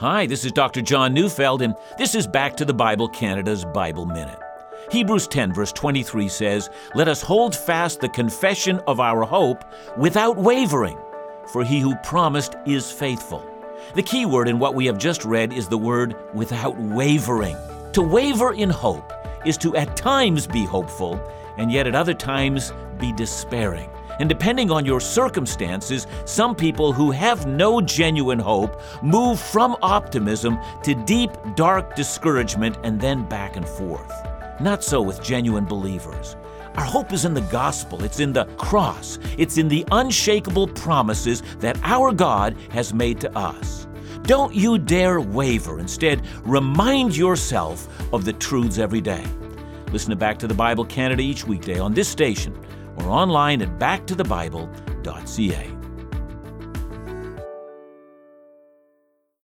Hi, this is Dr. John Neufeld, and this is Back to the Bible Canada's Bible Minute. Hebrews 10, verse 23 says, Let us hold fast the confession of our hope without wavering, for he who promised is faithful. The key word in what we have just read is the word without wavering. To waver in hope is to at times be hopeful, and yet at other times be despairing. And depending on your circumstances, some people who have no genuine hope move from optimism to deep, dark discouragement and then back and forth. Not so with genuine believers. Our hope is in the gospel, it's in the cross, it's in the unshakable promises that our God has made to us. Don't you dare waver. Instead, remind yourself of the truths every day. Listen to Back to the Bible Canada each weekday on this station or online at backtothebible.ca.